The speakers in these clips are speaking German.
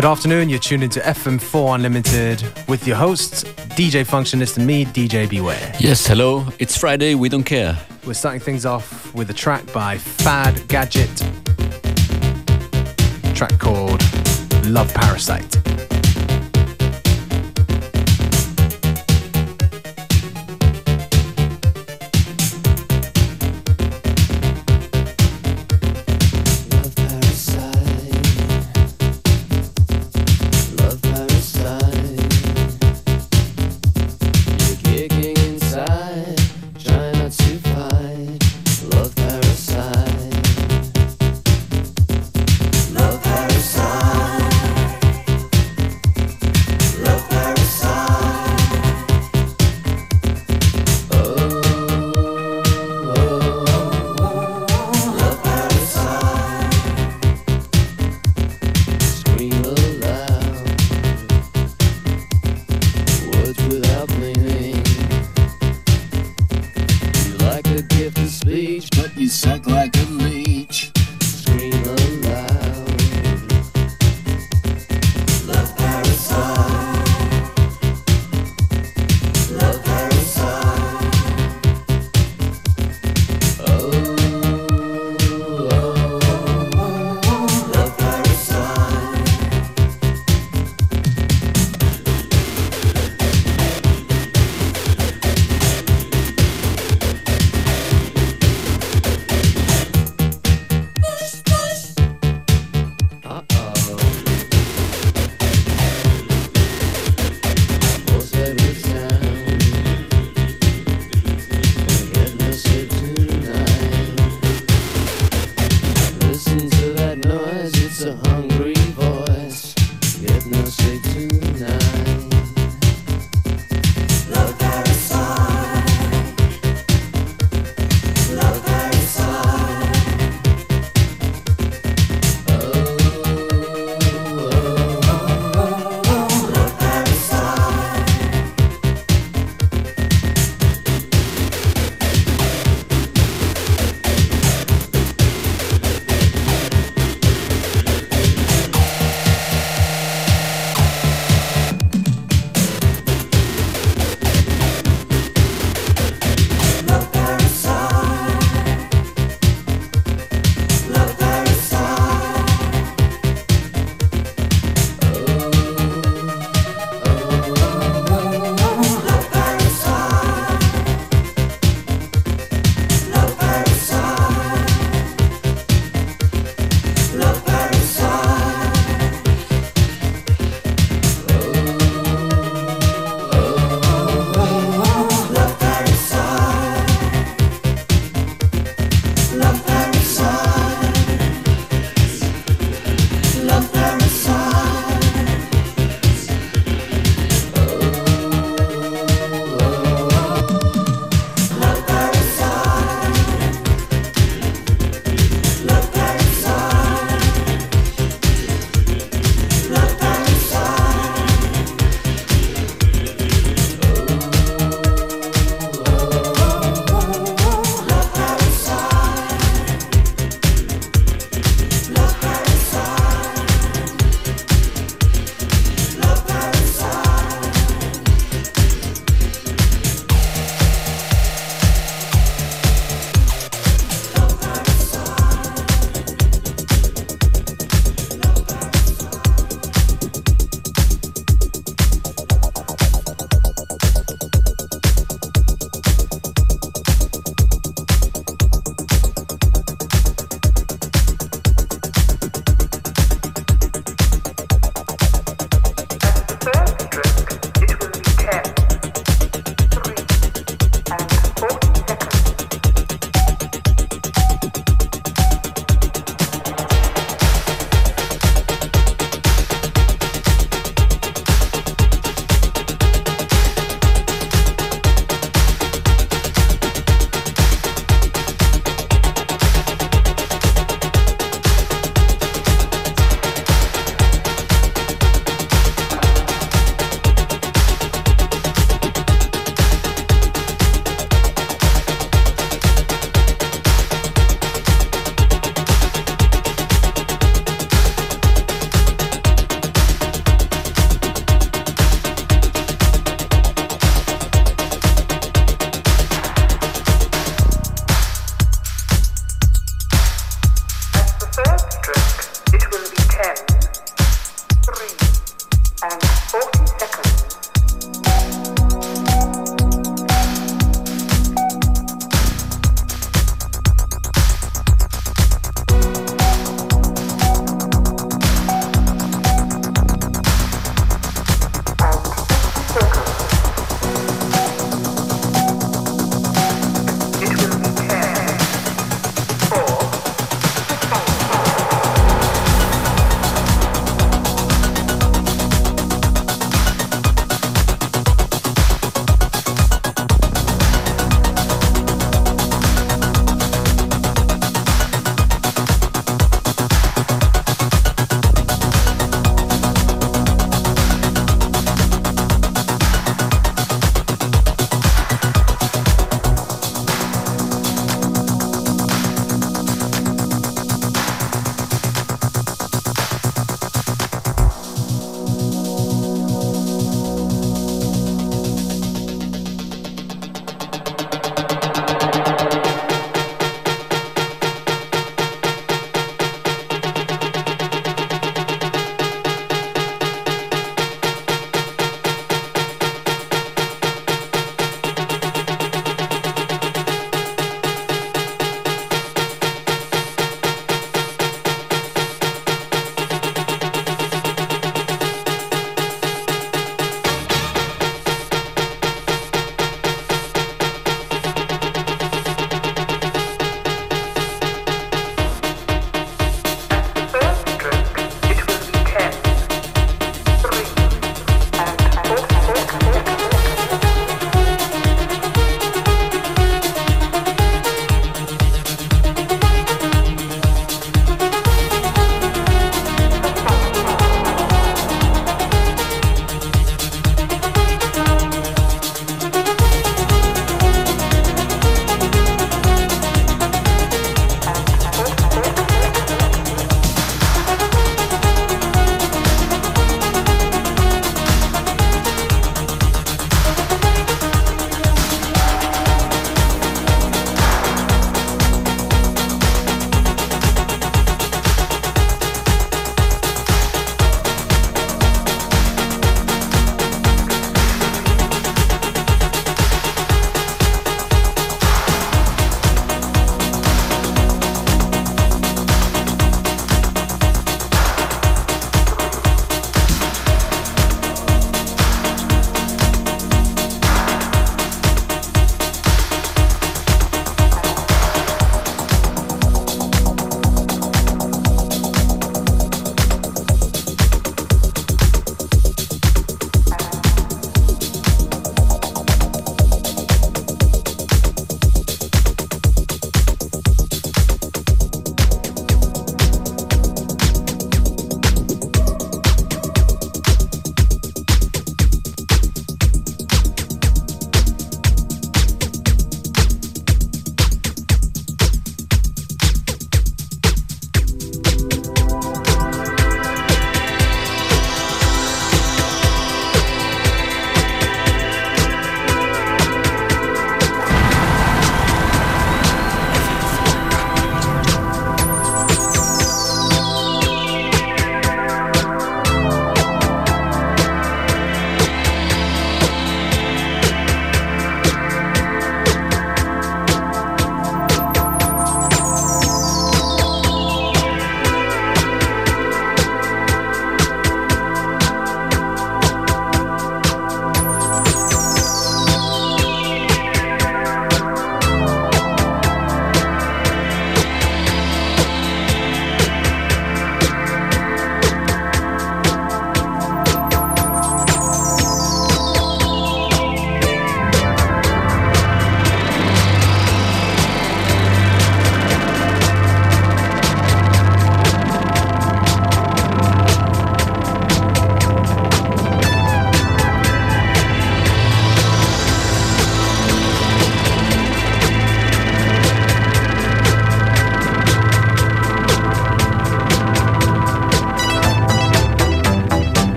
Good afternoon, you're tuned into FM4 Unlimited with your hosts, DJ Functionist and me, DJ Beware. Yes, hello, it's Friday, we don't care. We're starting things off with a track by Fad Gadget, track called. Love parasite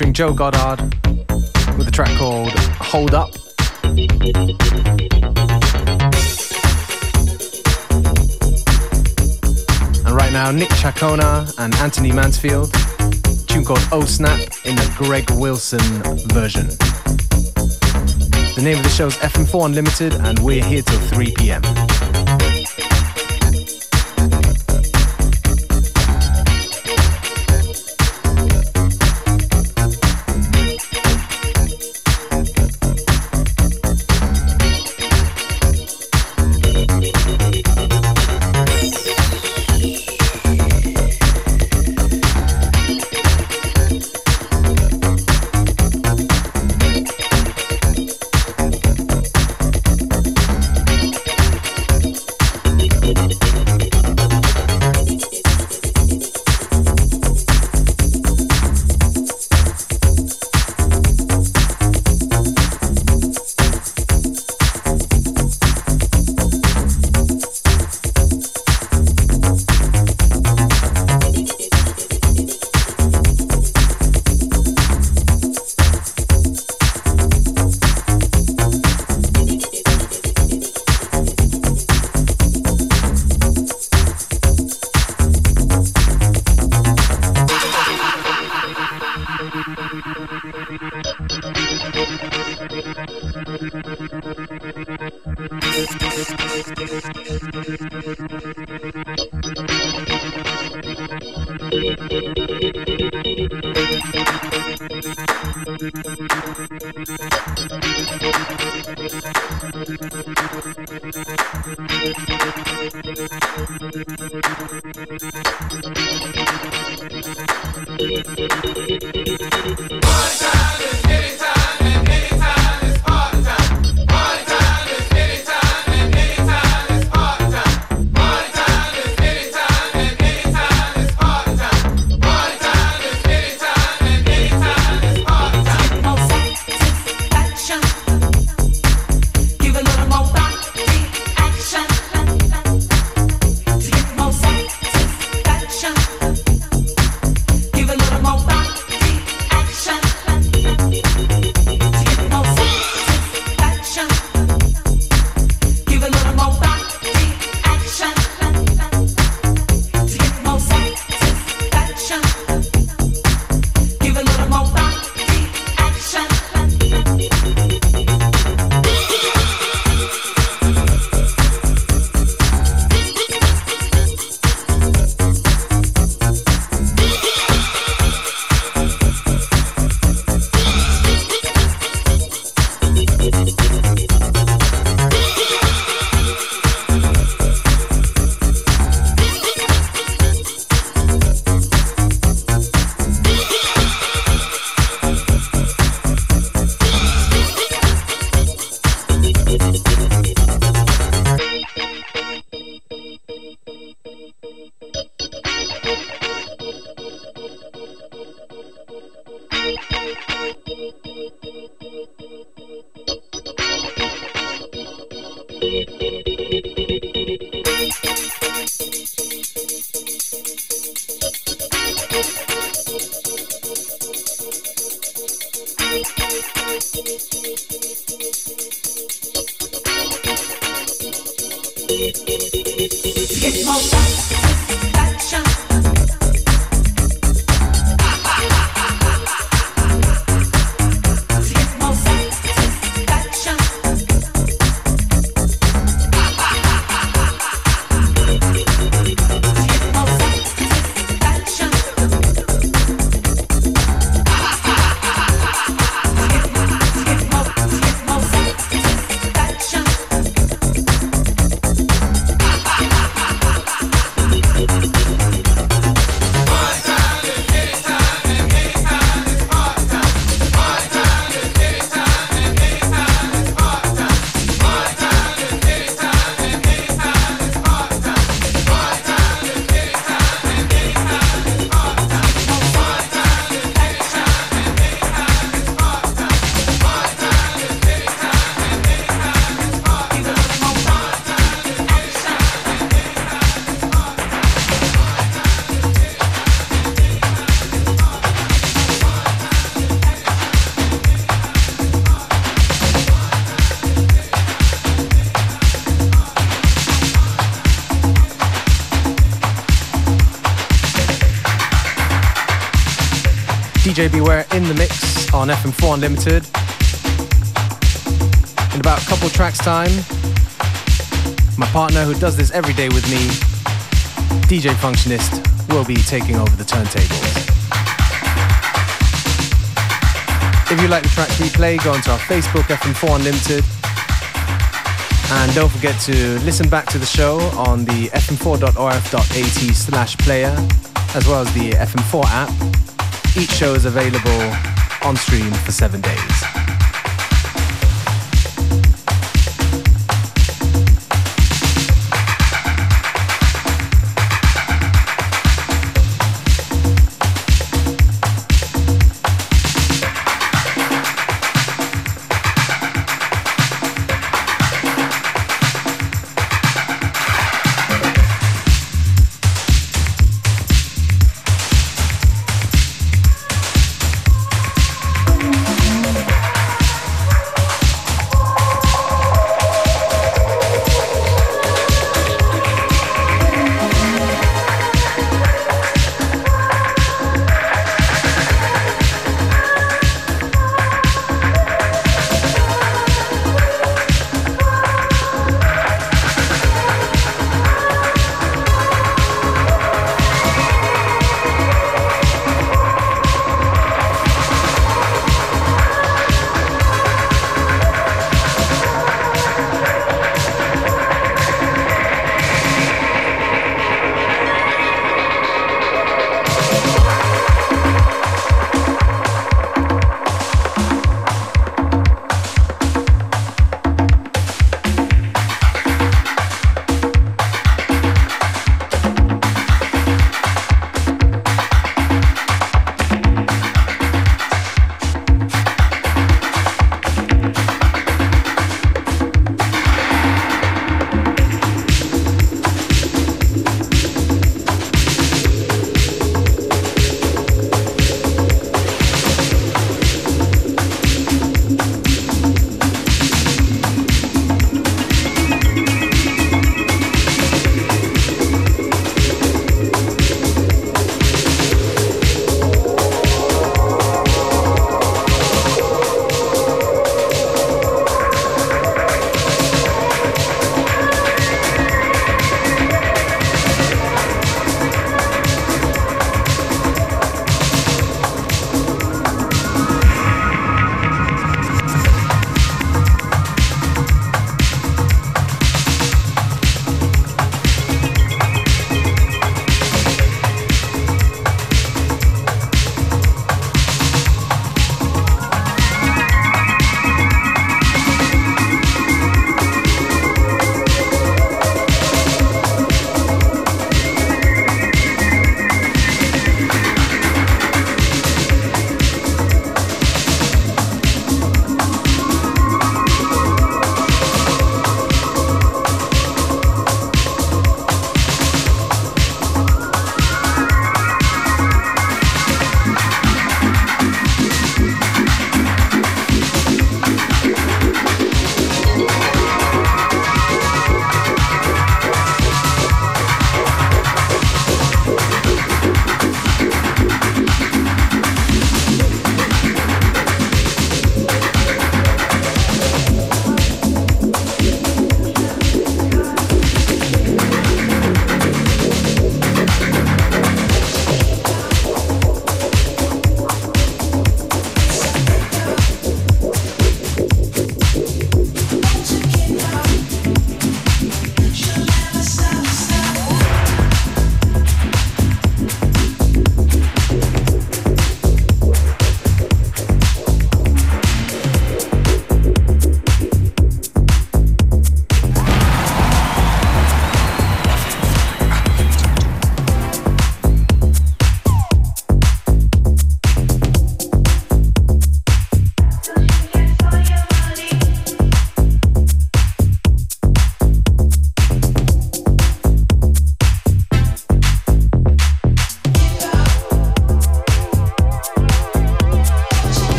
featuring Joe Goddard with a track called Hold Up. And right now, Nick Chacona and Anthony Mansfield, tune called Oh Snap in the Greg Wilson version. The name of the show is FM4 Unlimited, and we're here till 3 p.m. FM4 Unlimited. In about a couple tracks time, my partner who does this every day with me, DJ Functionist, will be taking over the turntables. If you like the tracks we play, go onto our Facebook, FM4 Unlimited. And don't forget to listen back to the show on the fm4.orf.at slash player, as well as the FM4 app. Each show is available on stream for seven days.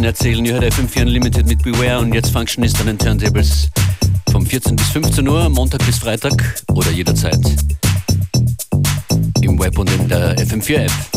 Geschichten erzählen. Ihr hört FM4 Unlimited mit Beware und jetzt Functionist an den Turntables vom 14 bis 15 Uhr, Montag bis Freitag oder jederzeit im Web und in der FM4 App.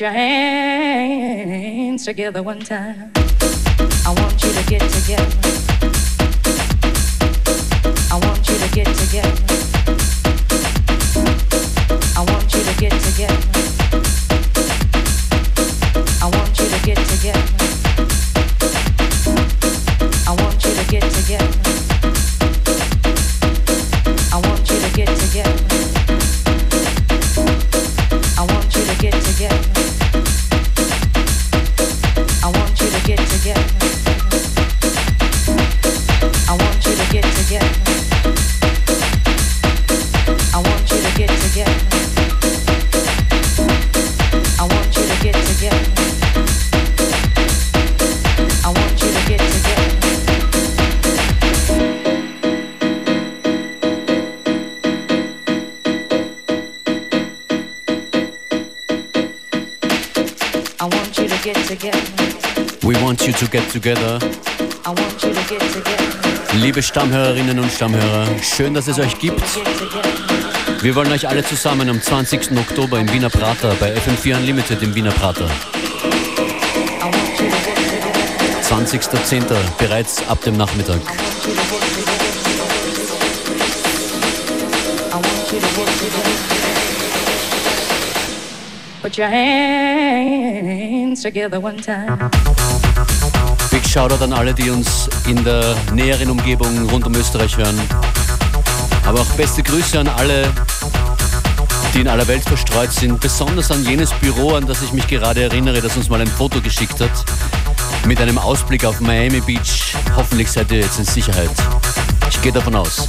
Your hands together one time. I want you to get together. I want you to get together. Together. Liebe Stammhörerinnen und Stammhörer, schön, dass es euch gibt. Wir wollen euch alle zusammen am 20. Oktober im Wiener Prater bei FM4 Unlimited im Wiener Prater. 20.10. bereits ab dem Nachmittag. Put your hands together one time. Shoutout an alle, die uns in der näheren Umgebung rund um Österreich hören. Aber auch beste Grüße an alle, die in aller Welt verstreut sind. Besonders an jenes Büro, an das ich mich gerade erinnere, das uns mal ein Foto geschickt hat. Mit einem Ausblick auf Miami Beach. Hoffentlich seid ihr jetzt in Sicherheit. Ich gehe davon aus.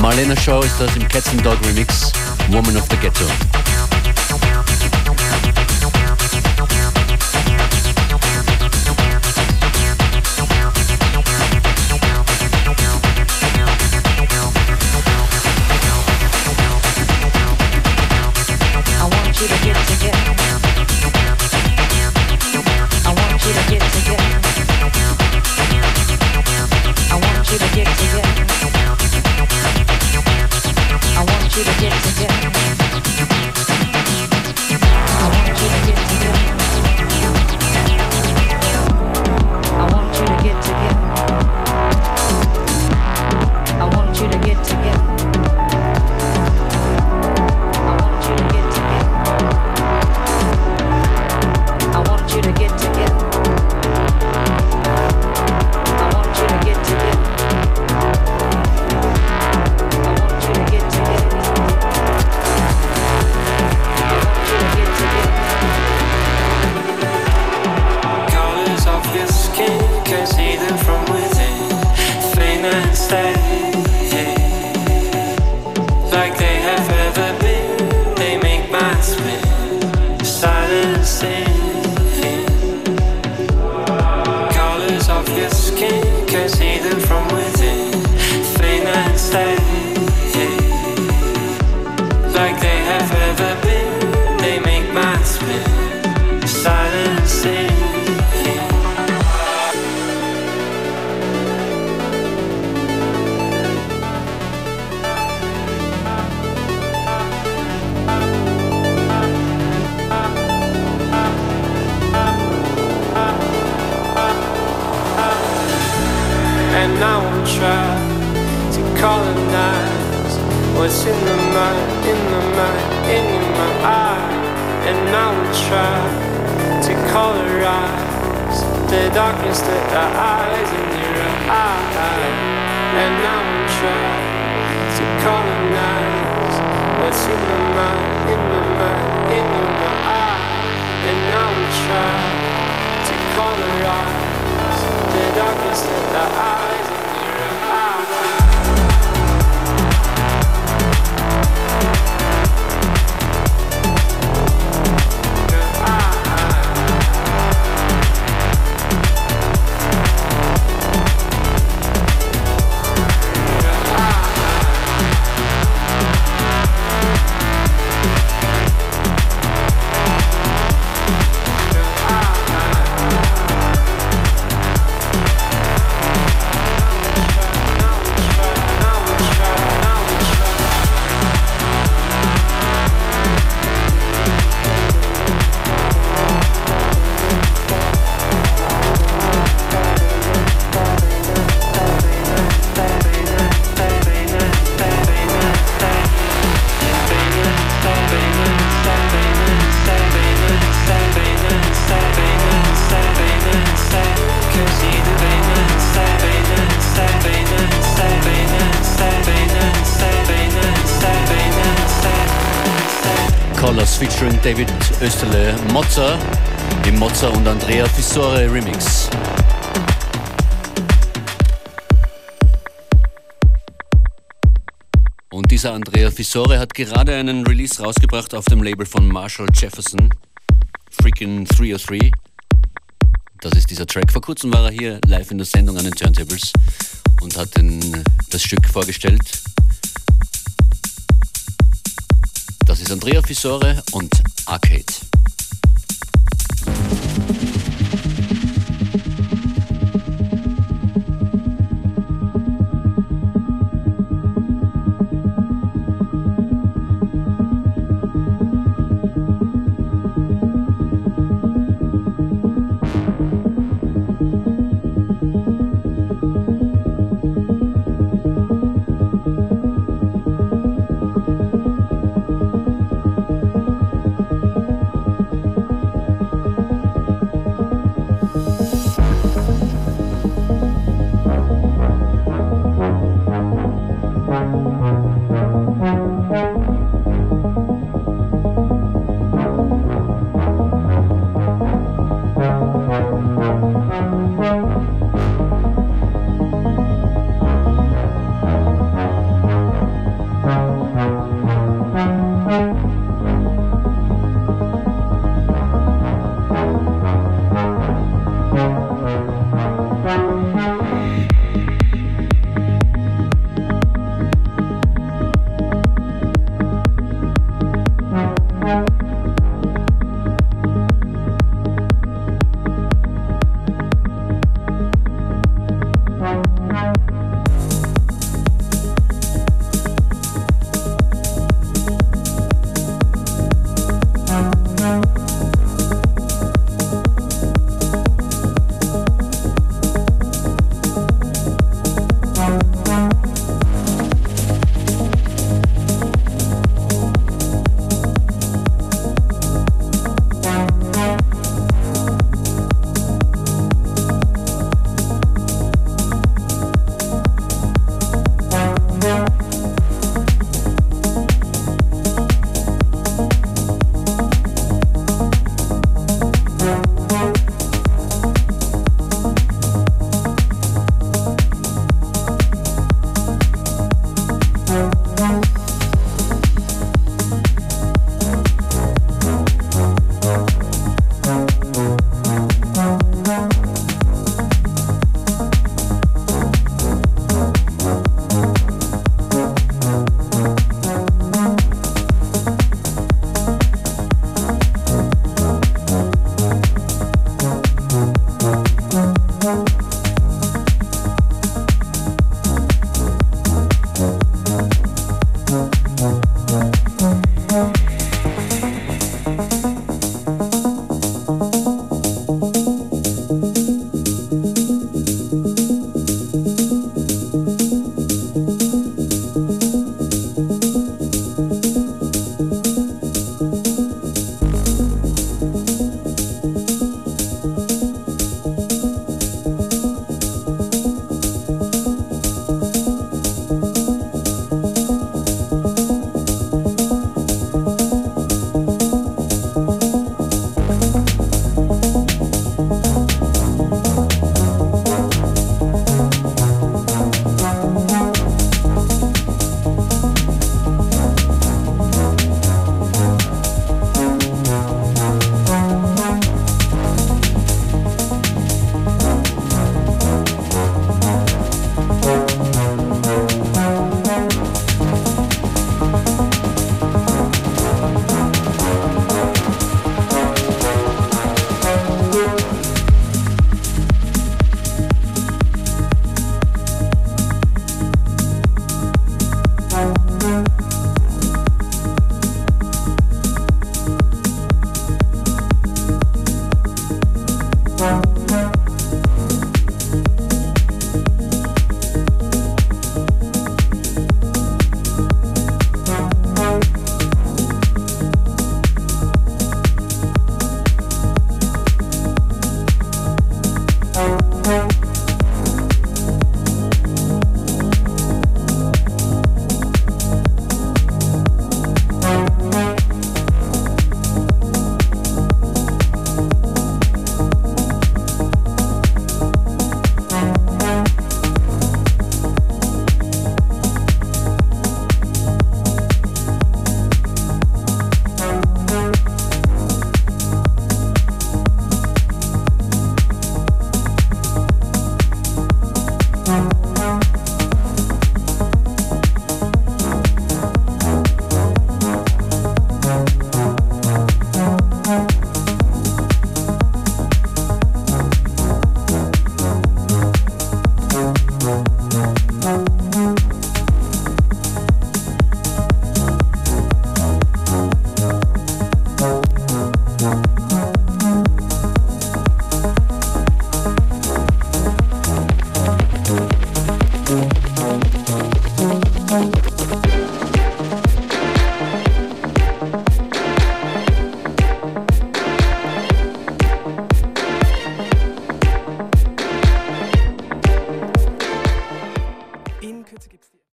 Marlena Shaw ist das im Cats and Dog Remix. Woman of the Ghetto. Österle Mozza im Mozza und Andrea Fissore Remix. Und dieser Andrea Fissore hat gerade einen Release rausgebracht auf dem Label von Marshall Jefferson, Freaking 303. Das ist dieser Track. Vor kurzem war er hier live in der Sendung an den Turntables und hat den, das Stück vorgestellt. Das ist Andrea Fissore und Arcade.